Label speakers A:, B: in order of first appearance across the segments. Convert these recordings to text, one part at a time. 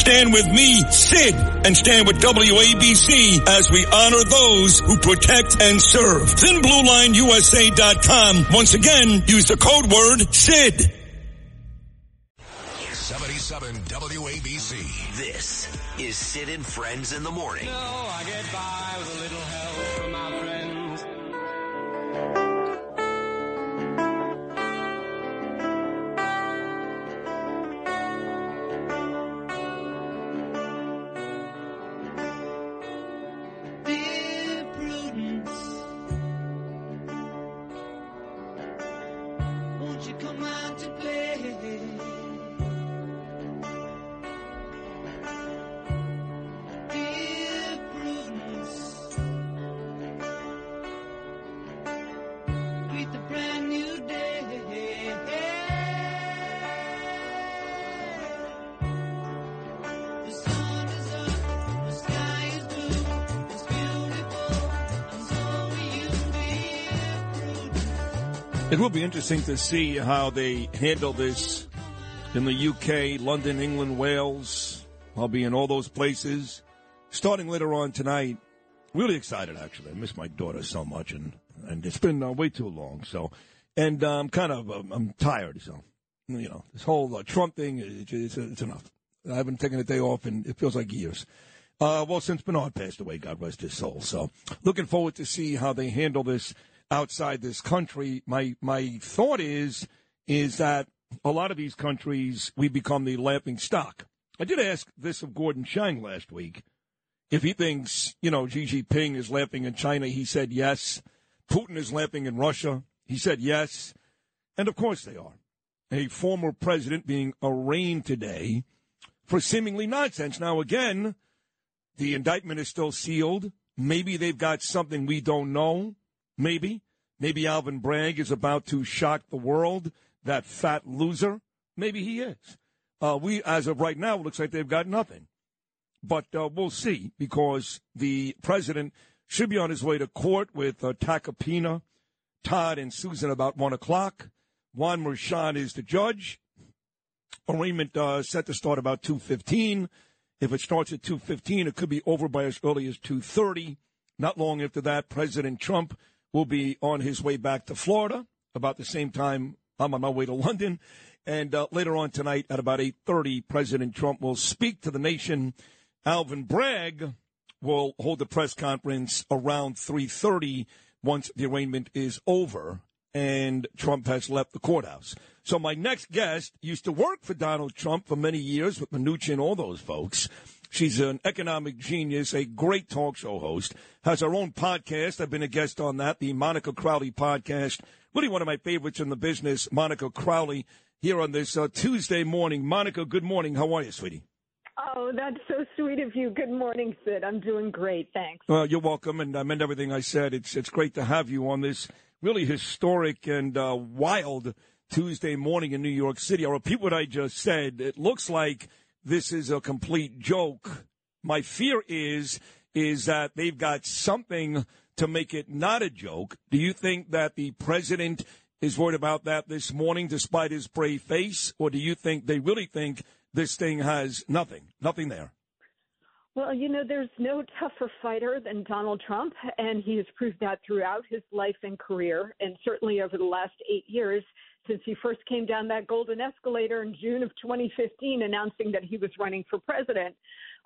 A: Stand with me, Sid, and stand with WABC as we honor those who protect and serve. ThinBlueLineUSA.com. Once again, use the code word SID.
B: 77 WABC.
C: This is Sid and Friends in the Morning.
D: No,
E: come out to play?
F: It will be interesting to see how they handle this in the UK, London, England, Wales. I'll be in all those places starting later on tonight. Really excited, actually. I miss my daughter so much, and, and it's been uh, way too long. So, and I'm kind of um, I'm tired. So, you know, this whole uh, Trump thing, it, it's, it's enough. I haven't taken a day off, and it feels like years. Uh, well, since Bernard passed away, God rest his soul. So, looking forward to see how they handle this outside this country. My my thought is is that a lot of these countries we become the laughing stock. I did ask this of Gordon Chang last week if he thinks you know Xi Jinping is laughing in China. He said yes. Putin is laughing in Russia. He said yes, and of course they are. A former president being arraigned today for seemingly nonsense. Now again, the indictment is still sealed. Maybe they've got something we don't know. Maybe. Maybe Alvin Bragg is about to shock the world, that fat loser. Maybe he is. Uh, we, as of right now, it looks like they've got nothing. But uh, we'll see because the president should be on his way to court with uh, Tacopina, Todd, and Susan about 1 o'clock. Juan Merchan is the judge. Arraignment uh, set to start about 2.15. If it starts at 2.15, it could be over by as early as 2.30. Not long after that, President Trump will be on his way back to Florida. About the same time, I'm on my way to London. And uh, later on tonight at about 8.30, President Trump will speak to the nation. Alvin Bragg will hold the press conference around 3.30 once the arraignment is over and Trump has left the courthouse. So my next guest used to work for Donald Trump for many years with Mnuchin all those folks. She's an economic genius, a great talk show host, has her own podcast. I've been a guest on that, the Monica Crowley podcast. Really one of my favorites in the business, Monica Crowley, here on this uh, Tuesday morning. Monica, good morning. How are you, sweetie?
G: Oh, that's so sweet of you. Good morning, Sid. I'm doing great. Thanks.
F: Well, you're welcome, and I meant everything I said. It's it's great to have you on this really historic and uh, wild Tuesday morning in New York City. I'll repeat what I just said. It looks like this is a complete joke. My fear is is that they've got something to make it not a joke. Do you think that the president is worried about that this morning despite his brave face or do you think they really think this thing has nothing, nothing there?
G: Well, you know, there's no tougher fighter than Donald Trump, and he has proved that throughout his life and career, and certainly over the last eight years since he first came down that golden escalator in June of 2015, announcing that he was running for president.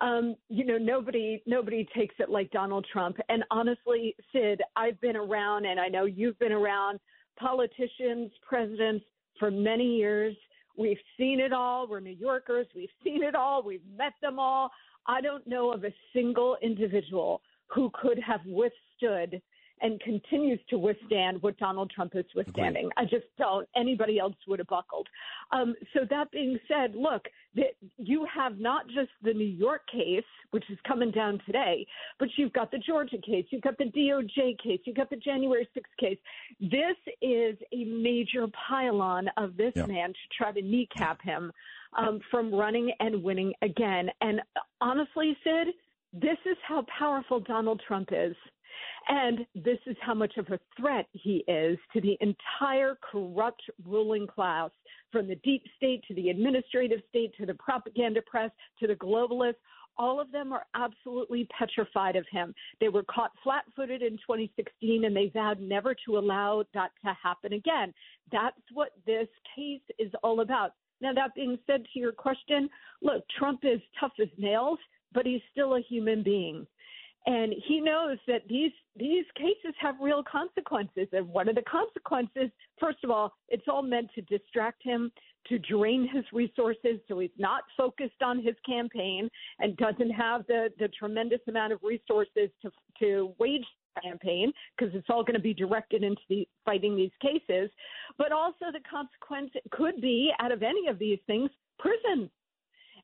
G: Um, you know, nobody nobody takes it like Donald Trump. And honestly, Sid, I've been around, and I know you've been around politicians, presidents for many years. We've seen it all. We're New Yorkers. We've seen it all. We've met them all. I don't know of a single individual who could have withstood and continues to withstand what Donald Trump is withstanding. I just don't. Anybody else would have buckled. Um, so that being said, look, that you have not just the New York case, which is coming down today, but you've got the Georgia case, you've got the DOJ case, you've got the January 6th case. This is a major pile-on of this
F: Yeah.
G: man to try to kneecap him um, from running and winning again. And honestly, Sid, this is how powerful Donald Trump is. And this is how much of a threat he is to the entire corrupt ruling class, from the deep state to the administrative state to the propaganda press to the globalists. All of them are absolutely petrified of him. They were caught flat footed in 2016 and they vowed never to allow that to happen again. That's what this case is all about. Now, that being said, to your question, look, Trump is tough as nails, but he's still a human being and he knows that these these cases have real consequences. And what are the consequences first of all it's all meant to distract him to drain his resources so he's not focused on his campaign and doesn't have the the tremendous amount of resources to to wage campaign because it's all going to be directed into the, fighting these cases. But also the consequence could be out of any of these things prison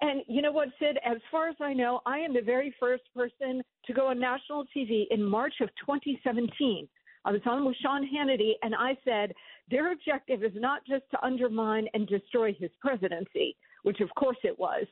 G: and you know what, Sid? As far as I know, I am the very first person to go on national TV in March of 2017. I was on with Sean Hannity, and I said their objective is not just to undermine and destroy his presidency, which of course it was,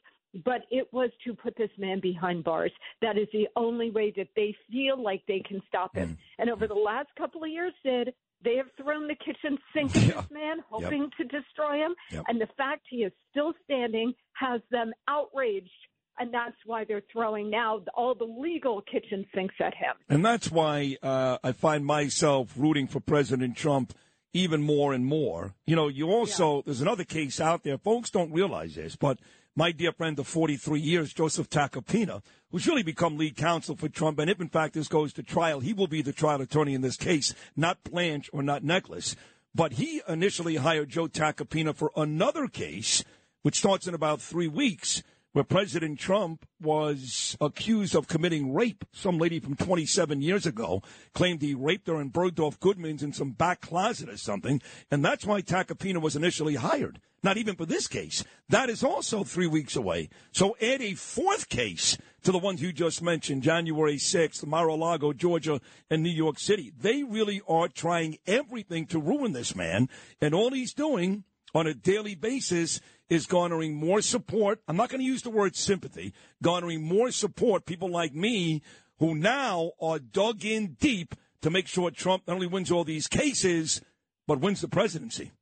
G: but it was to put this man behind bars. That is the only way that they feel like they can stop him. Mm. And over the last couple of years, Sid, they have thrown the kitchen sink at
F: Yeah.
G: this man, hoping to destroy him.
F: Yep.
G: And the fact he is still standing has them outraged. And that's why they're throwing now all the legal kitchen sinks at him.
F: And that's why uh, I find myself rooting for President Trump even more and more. You know, you also, there's another case out there. Folks don't realize this, but my dear friend of 43 years, Joseph Tacopina, who's really become lead counsel for Trump, and if in fact this goes to trial, he will be the trial attorney in this case, not Blanche or not Necheles. But he initially hired Joe Tacopina for another case, which starts in about three weeks, where President Trump was accused of committing rape. Some lady from 27 years ago claimed he raped her and in Bergdorf Goodman's in some back closet or something. And that's why Tacopina was initially hired. Not even for this case. That is also three weeks away. So add a fourth case to the ones you just mentioned, January 6th, Mar-a-Lago, Georgia, and New York City. They really are trying everything to ruin this man. And all he's doing on a daily basis is garnering more support. I'm not going to use the word sympathy, garnering more support. People like me who now are dug in deep to make sure Trump not only wins all these cases, but wins the presidency.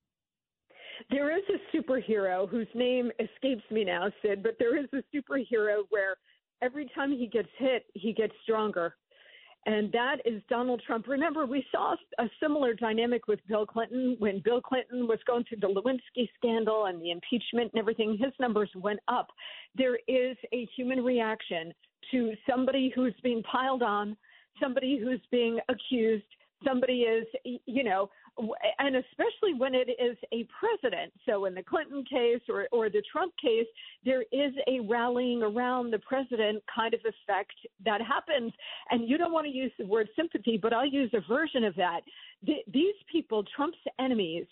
G: There is a superhero whose name escapes me now, Sid, but there is a superhero where every time he gets hit, he gets stronger. And that is Donald Trump. Remember, we saw a similar dynamic with Bill Clinton when Bill Clinton was going through the Lewinsky scandal and the impeachment and everything. His numbers went up. There is a human reaction to somebody who's being piled on, somebody who's being accused, somebody is, you know, and especially when it is a president. So in the Clinton case or, or the Trump case, there is a rallying around the president kind of effect that happens. And you don't want to use the word sympathy, but I'll use a version of that. Th- these people, Trump's enemies,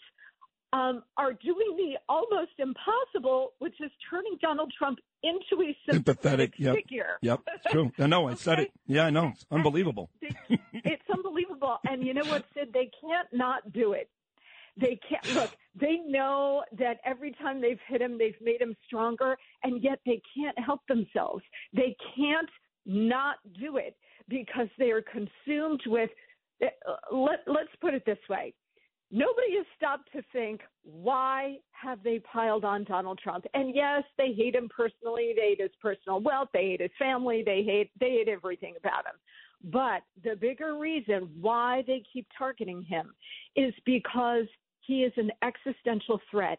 G: um, are doing the almost impossible, which is turning Donald Trump into a sympathetic.
F: Yep.
G: figure.
F: Yep. True. I know. I said it. Yeah, I know. It's unbelievable.
G: It's unbelievable. And you know what, Sid? They can't not do it. They can't look. They know that every time they've hit him, they've made him stronger, and yet they can't help themselves. They can't not do it because they are consumed with. uh, Let Let's put it this way: nobody has stopped to think why have they piled on Donald Trump? And yes, they hate him personally. They hate his personal wealth. They hate his family. They hate they hate everything about him. But the bigger reason why they keep targeting him is because he is an existential threat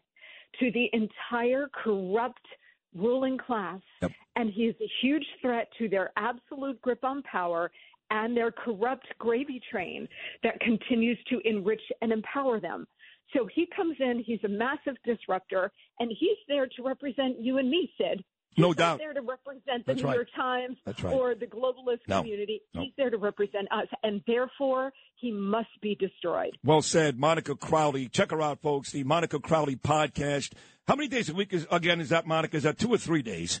G: to the entire corrupt ruling class.
F: Yep.
G: And he is a huge threat to their absolute grip on power and their corrupt gravy train that continues to enrich and empower them. So he comes in, he's a massive disruptor, and he's there to represent you and me, Sid.
F: No doubt.
G: there to represent the
F: That's
G: New
F: right.
G: York Times
F: right.
G: or the globalist
F: No.
G: community.
F: No.
G: He's there to represent us, and therefore he must be destroyed.
F: Well said, Monica Crowley. Check her out, folks. The Monica Crowley podcast. How many days a week is again? Is that Monica? Is that two or three days?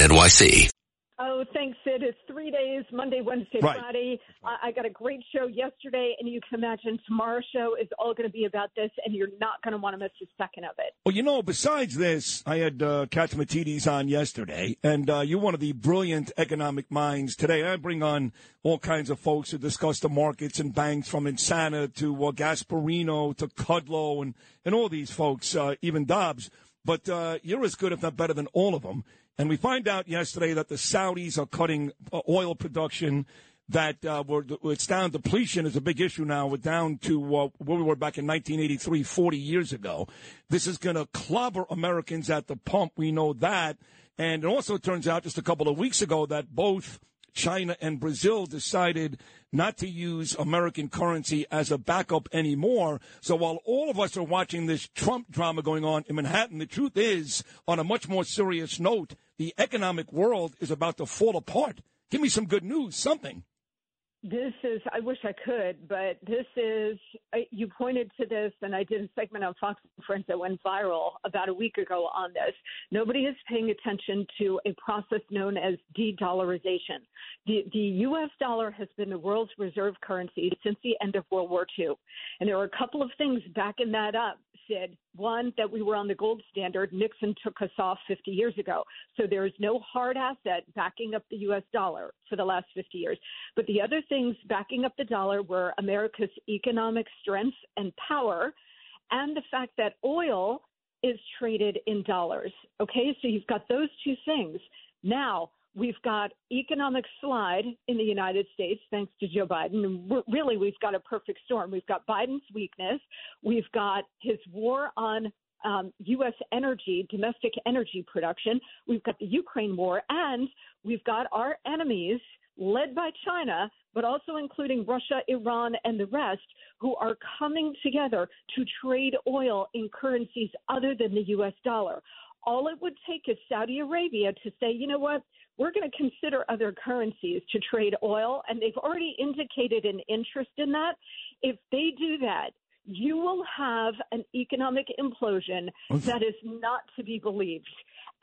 C: NYC.
G: Oh, thanks, Sid. It's three days Monday, Wednesday,
F: Right.
G: Friday. I, I got a great show yesterday, and you can imagine tomorrow's show is all going to be about this, and you're not going to want to miss a second of it.
F: Well, you know, besides this, I had uh, Catsimatidis on yesterday, and uh, you're one of the brilliant economic minds. Today, I bring on all kinds of folks to discuss the markets and banks, from Insana to uh, Gasparino to Kudlow, and, and all these folks, uh, even Dobbs. But uh, you're as good, if not better, than all of them. And we find out yesterday that the Saudis are cutting uh, oil production. That uh, we're, it's down. Depletion is a big issue now. We're down to uh, where we were back in 1983, 40 years ago. This is going to clobber Americans at the pump. We know that. And it also turns out just a couple of weeks ago that both China and Brazil decided not to use American currency as a backup anymore. So while all of us are watching this Trump drama going on in Manhattan, the truth is, on a much more serious note, the economic world is about to fall apart. Give me some good news, something.
G: This is, I wish I could, but this is, you pointed to this, and I did a segment on Fox Friends that went viral about a week ago on this. Nobody is paying attention to a process known as de dollarization. The, the U.S. dollar has been the world's reserve currency since the end of World War II. And there are a couple of things backing that up, Sid. One, that we were on the gold standard. Nixon took us off 50 years ago. So there is no hard asset backing up the U.S. dollar for the last 50 years. But the other things backing up the dollar were America's economic strength and power, and the fact that oil is traded in dollars. Okay, so you've got those two things. Now, we've got economic slide in the United States thanks to Joe Biden. Really, we've got a perfect storm. We've got Biden's weakness, we've got his war on um, U.S. energy, domestic energy production, we've got the Ukraine war, and we've got our enemies led by China, but also including Russia, Iran, and the rest, who are coming together to trade oil in currencies other than the U.S. dollar. All it would take is Saudi Arabia to say, you know what, we're going to consider other currencies to trade oil, and they've already indicated an interest in that. If they do that, you will have an economic implosion that is not to be believed.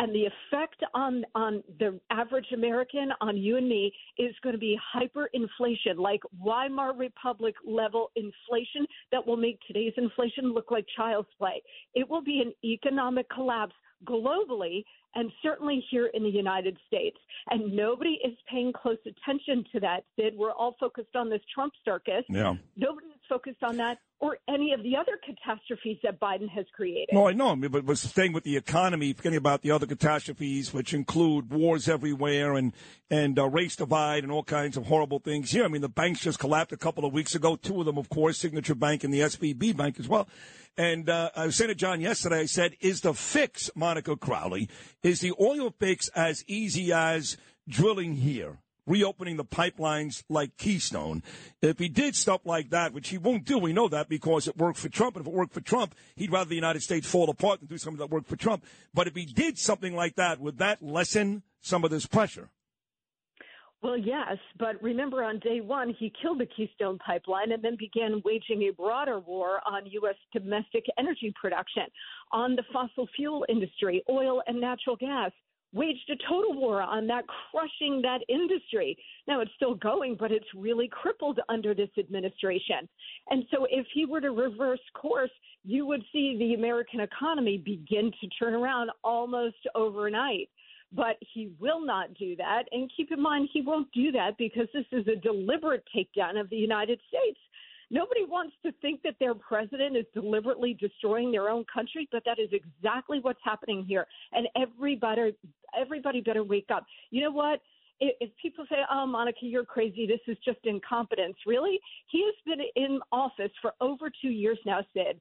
G: And the effect on, on the average American, on you and me, is going to be hyperinflation, like Weimar Republic level inflation that will make today's inflation look like child's play. It will be an economic collapse globally and certainly here in the United States. And nobody is paying close attention to that, Sid. We're all focused on this Trump circus.
F: Yeah.
G: Nobody focused on that or any of the other catastrophes that Biden has created.
F: No, I know. I mean, but we're staying with the economy, forgetting about the other catastrophes, which include wars everywhere and and uh, race divide and all kinds of horrible things here. I mean, the banks just collapsed a couple of weeks ago. Two of them, of course, Signature Bank and the SVB Bank as well. And uh, I was saying to John yesterday, I said, "Is the fix, Monica Crowley, is the oil fix as easy as drilling here?" Reopening the pipelines like Keystone. If he did stuff like that, which he won't do, we know that because it worked for Trump. And if it worked for Trump, he'd rather the United States fall apart than do something that worked for Trump. But if he did something like that, would that lessen some of this pressure?
G: Well, yes, but remember on day one, he killed the Keystone Pipeline and then began waging a broader war on U.S. domestic energy production, on the fossil fuel industry, oil and natural gas. Waged a total war on that, crushing that industry. Now it's still going, but it's really crippled under this administration. And so, if he were to reverse course, you would see the American economy begin to turn around almost overnight but he will not do that. And keep in mind, he won't do that because this is a deliberate takedown of the United States. Nobody wants to think that their president is deliberately destroying their own country, but that is exactly what's happening here. And everybody, everybody better wake up. You know what? If people say, "Oh, Monica, you're crazy. This is just incompetence," really, he has been in office for over two years now. Sid,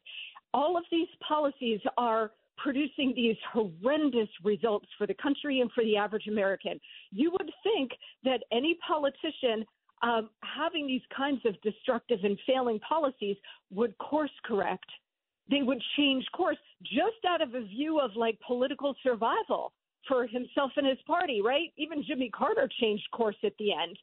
G: all of these policies are producing these horrendous results for the country and for the average American. You would think that any politician um, having these kinds of destructive and failing policies would course correct. They would change course just out of a view of like political survival for himself and his party, right? Even Jimmy Carter changed course at the end.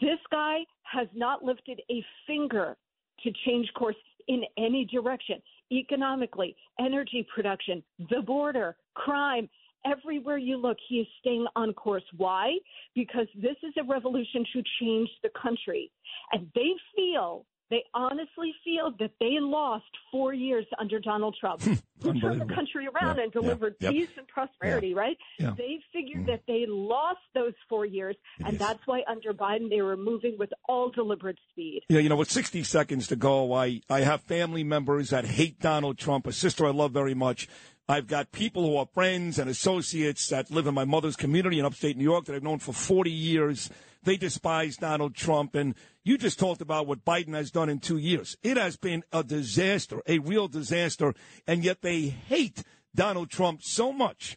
G: This guy has not lifted a finger to change course in any direction economically, energy production, the border, crime. Everywhere you look, he is staying on course. Why? Because this is a revolution to change the country. And they feel, they honestly feel that they lost four years under Donald Trump, who turned the country around
F: Yeah,
G: and delivered
F: yeah, yep.
G: peace and prosperity, right?
F: Yeah. Mm.
G: They figured that they lost those four years, and
F: is.
G: that's why under Biden they were moving with all deliberate speed.
F: Yeah, you know, with 60 seconds to go, I, I have family members that hate Donald Trump, a sister I love very much. I've got people who are friends and associates that live in my mother's community in upstate New York that I've known for 40 years. They despise Donald Trump. And you just talked about what Biden has done in two years. It has been a disaster, a real disaster. And yet they hate Donald Trump so much.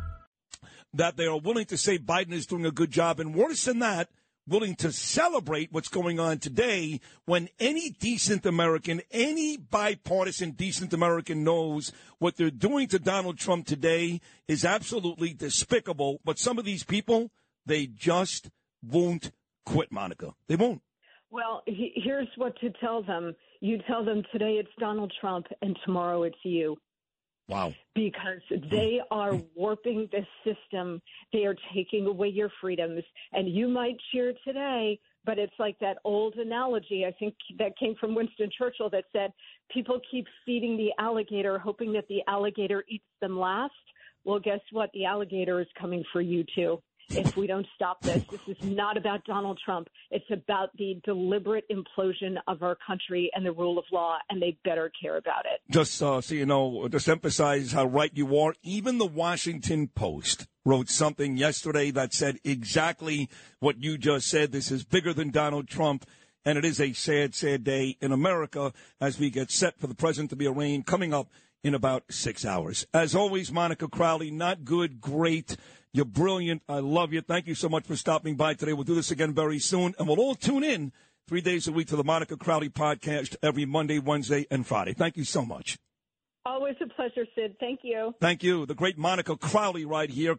F: That they are willing to say Biden is doing a good job, and worse than that, willing to celebrate what's going on today when any decent American, any bipartisan decent American knows what they're doing to Donald Trump today is absolutely despicable. But some of these people, they just won't quit, Monica. They won't.
G: Well, he, here's what to tell them. You tell them today it's Donald Trump and tomorrow it's you.
F: Wow.
G: Because hmm. they are warping the system. They are taking away your freedoms. And you might cheer today, but it's like that old analogy, I think that came from Winston Churchill that said, people keep feeding the alligator, hoping that the alligator eats them last. Well, guess what? The alligator is coming for you too. If we don't stop this, this is not about Donald Trump. It's about the deliberate implosion of our country and the rule of law, and they better care about it.
F: Just uh, so you know, just emphasize how right you are. Even the Washington Post wrote something yesterday that said exactly what you just said. This is bigger than Donald Trump. And it is a sad, sad day in America as we get set for the president to be arraigned coming up in about six hours. As always, Monica Crowley, not good, great. You're brilliant. I love you. Thank you so much for stopping by today. We'll do this again very soon, and we'll all tune in three days a week to the Monica Crowley podcast every Monday, Wednesday, and Friday. Thank you so much.
G: Always a pleasure, Sid. Thank you.
F: Thank you. The great Monica Crowley right here.